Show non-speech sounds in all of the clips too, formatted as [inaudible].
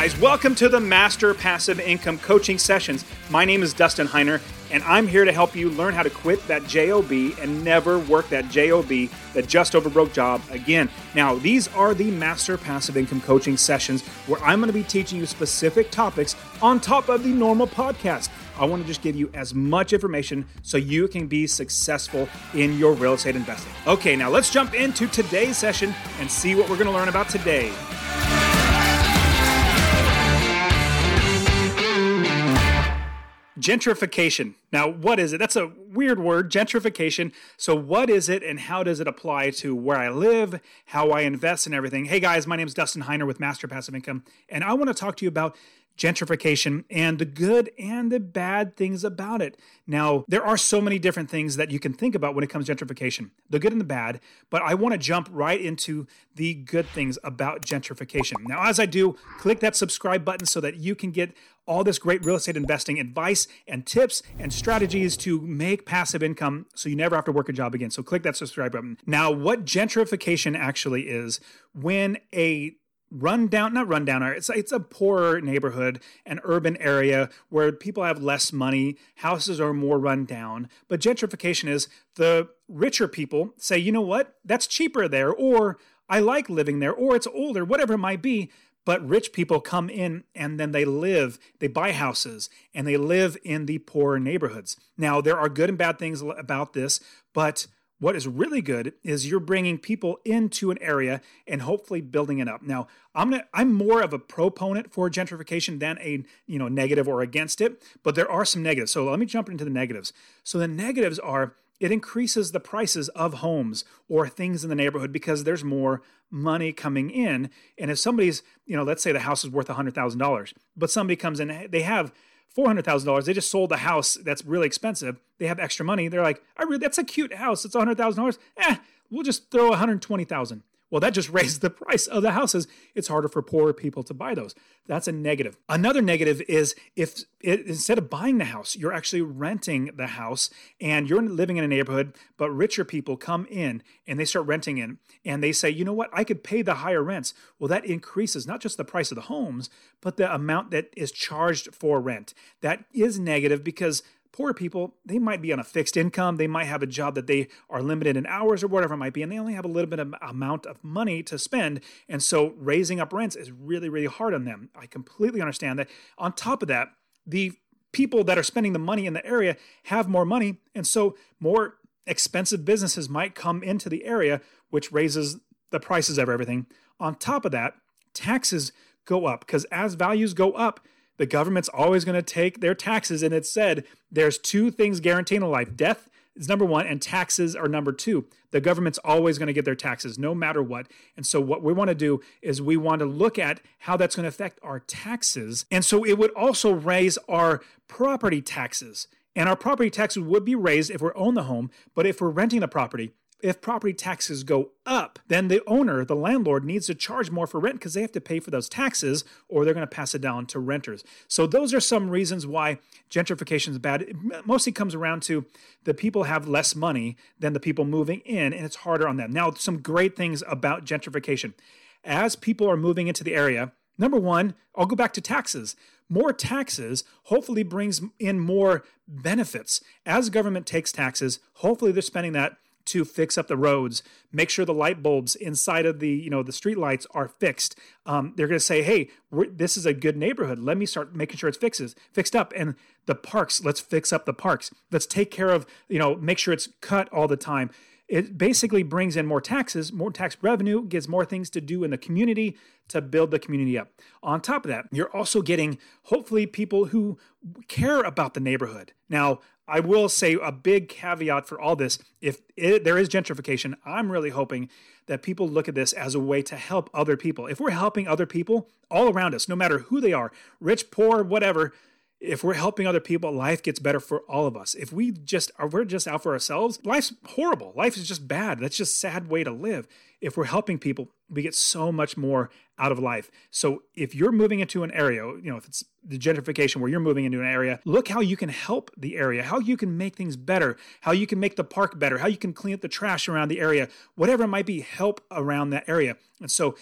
guys. Welcome to the Master Passive Income Coaching Sessions. My name is Dustin Heiner, and I'm here to help you learn how to quit that JOB and never work that JOB, that just over broke job again. Now, these are the Master Passive Income Coaching Sessions where I'm going to be teaching you specific topics on top of the normal podcast. I want to just give you as much information so you can be successful in your real estate investing. Okay, now let's jump into today's session and see what we're going to learn about today. Gentrification. Now, what is it? That's a weird word, gentrification. So, what is it and how does it apply to where I live, how I invest, and everything? Hey guys, my name is Dustin Heiner with Master Passive Income, and I want to talk to you about gentrification and the good and the bad things about it. Now, there are so many different things that you can think about when it comes to gentrification, the good and the bad, but I want to jump right into the good things about gentrification. Now, as I do, click that subscribe button so that you can get all this great real estate investing advice and tips and strategies to make passive income so you never have to work a job again. So click that subscribe button. Now, what gentrification actually is when a run down not run down it's it's a poorer neighborhood an urban area where people have less money houses are more run down. But gentrification is the richer people say you know what? That's cheaper there or i like living there or it's older whatever it might be. But rich people come in and then they live, they buy houses and they live in the poorer neighborhoods. Now, there are good and bad things about this, but what is really good is you're bringing people into an area and hopefully building it up. Now, I'm gonna, I'm more of a proponent for gentrification than a you know negative or against it, but there are some negatives. So let me jump into the negatives. So the negatives are it increases the prices of homes or things in the neighborhood because there's more money coming in. And if somebody's, you know, let's say the house is worth $100,000, but somebody comes in, they have $400,000, they just sold a house that's really expensive, they have extra money, they're like, I really, that's a cute house, it's $100,000. Eh, we'll just throw 120,000. Well, that just [laughs] raised the price of the houses. It's harder for poorer people to buy those. That's a negative. Another negative is if it, instead of buying the house, you're actually renting the house and you're living in a neighborhood, but richer people come in and they start renting in and they say, you know what, I could pay the higher rents. Well, that increases not just the price of the homes, but the amount that is charged for rent. That is negative because Poor people, they might be on a fixed income. They might have a job that they are limited in hours or whatever it might be, and they only have a little bit of amount of money to spend. And so raising up rents is really, really hard on them. I completely understand that. On top of that, the people that are spending the money in the area have more money. And so more expensive businesses might come into the area, which raises the prices of everything. On top of that, taxes go up because as values go up, the government's always going to take their taxes. And it said there's two things guaranteeing a life death is number one, and taxes are number two. The government's always going to get their taxes no matter what. And so, what we want to do is we want to look at how that's going to affect our taxes. And so, it would also raise our property taxes. And our property taxes would be raised if we own the home, but if we're renting the property, if property taxes go up, then the owner, the landlord, needs to charge more for rent because they have to pay for those taxes or they're going to pass it down to renters. So, those are some reasons why gentrification is bad. It mostly comes around to the people have less money than the people moving in, and it's harder on them. Now, some great things about gentrification. As people are moving into the area, number one, I'll go back to taxes more taxes hopefully brings in more benefits. As government takes taxes, hopefully they're spending that to fix up the roads, make sure the light bulbs inside of the you know the street lights are fixed. Um, they're going to say, hey, this is a good neighborhood. Let me start making sure it's fixes fixed up. And the parks, let's fix up the parks. Let's take care of you know make sure it's cut all the time. It basically brings in more taxes, more tax revenue, gives more things to do in the community to build the community up. On top of that, you're also getting hopefully people who care about the neighborhood. Now, I will say a big caveat for all this if it, there is gentrification, I'm really hoping that people look at this as a way to help other people. If we're helping other people all around us, no matter who they are, rich, poor, whatever, if we're helping other people, life gets better for all of us. If we just are we're just out for ourselves, life's horrible. Life is just bad. That's just sad way to live. If we're helping people, we get so much more out of life. So if you're moving into an area, you know, if it's the gentrification where you're moving into an area, look how you can help the area, how you can make things better, how you can make the park better, how you can clean up the trash around the area, whatever it might be, help around that area. And so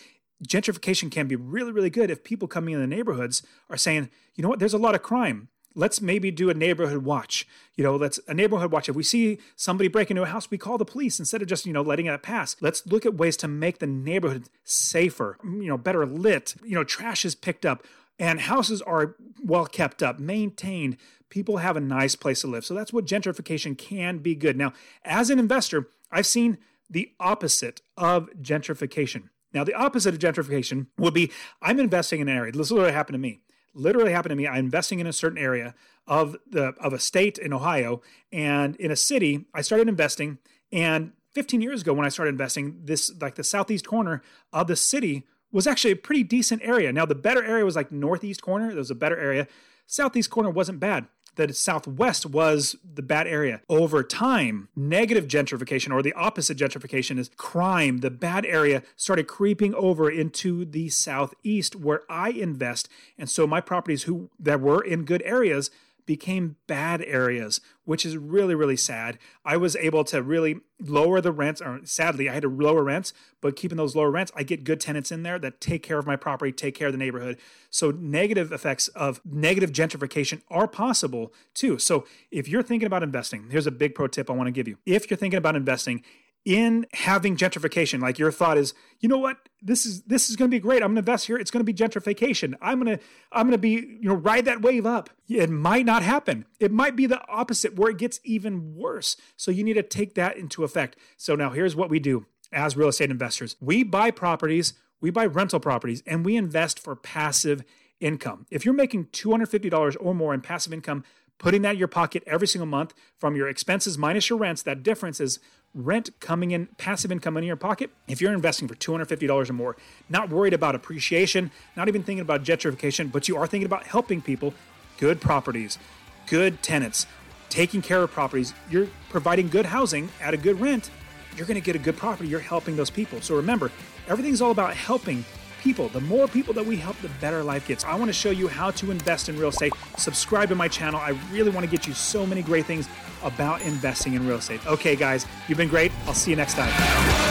gentrification can be really, really good if people coming in the neighborhoods are saying, you know what, there's a lot of crime. Let's maybe do a neighborhood watch. You know, let's a neighborhood watch. If we see somebody break into a house, we call the police instead of just, you know, letting it pass. Let's look at ways to make the neighborhood safer, mm, you know, better lit. You know, trash is picked up and houses are well kept up, maintained. People have a nice place to live. So that's what gentrification can be good. Now, as an investor, I've seen the opposite of gentrification. Now, the opposite of gentrification would be I'm investing in an area. This literally happened to me. Literally happened to me. I'm investing in a certain area of the of a state in Ohio and in a city. I started investing, and 15 years ago when I started investing, this like the southeast corner of the city was actually a pretty decent area. Now the better area was like northeast corner. There was a better area. Southeast corner wasn't bad that Southwest was the bad area. Over time, negative gentrification or the opposite gentrification is crime. The bad area started creeping over into the Southeast where I invest. And so my properties who that were in good areas became bad areas, which is really, really sad. I was able to really lower the rents, or sadly, I had to lower rents, but keeping those lower rents, I get good tenants in there that take care of my property, take care of the neighborhood. So, negative effects of negative gentrification are possible too. So, if you're thinking about investing, here's a big pro tip I want to give you. If you're thinking about investing, in having gentrification. Like your thought is you know what? This is this is going to be great. I'm going to invest here. It's going to be gentrification. I'm going to i'm going to be you know ride that wave up. It might not happen. It might be the opposite where it gets even worse. So you need to take that into effect. So now here's what we do as real estate investors. We buy properties we buy rental properties and we invest for passive income. If you're making $250 or more in passive income putting that in your pocket every single month from your expenses minus your rents. That difference is rent coming in, passive income in your pocket. If you're investing for $250 or more, not worried about appreciation, not even thinking about gentrification, but you are thinking about helping people, good properties, good tenants, taking care of properties, you're providing good housing at a good rent, you're going to get a good property. You're helping those people. So remember, everything's all about helping people. The more people that we help, the better life gets. I want to show you how to invest in real estate. Subscribe to my channel. I really want to get you so many great things about investing in real estate. Okay, guys, you've been great. I'll see you next time.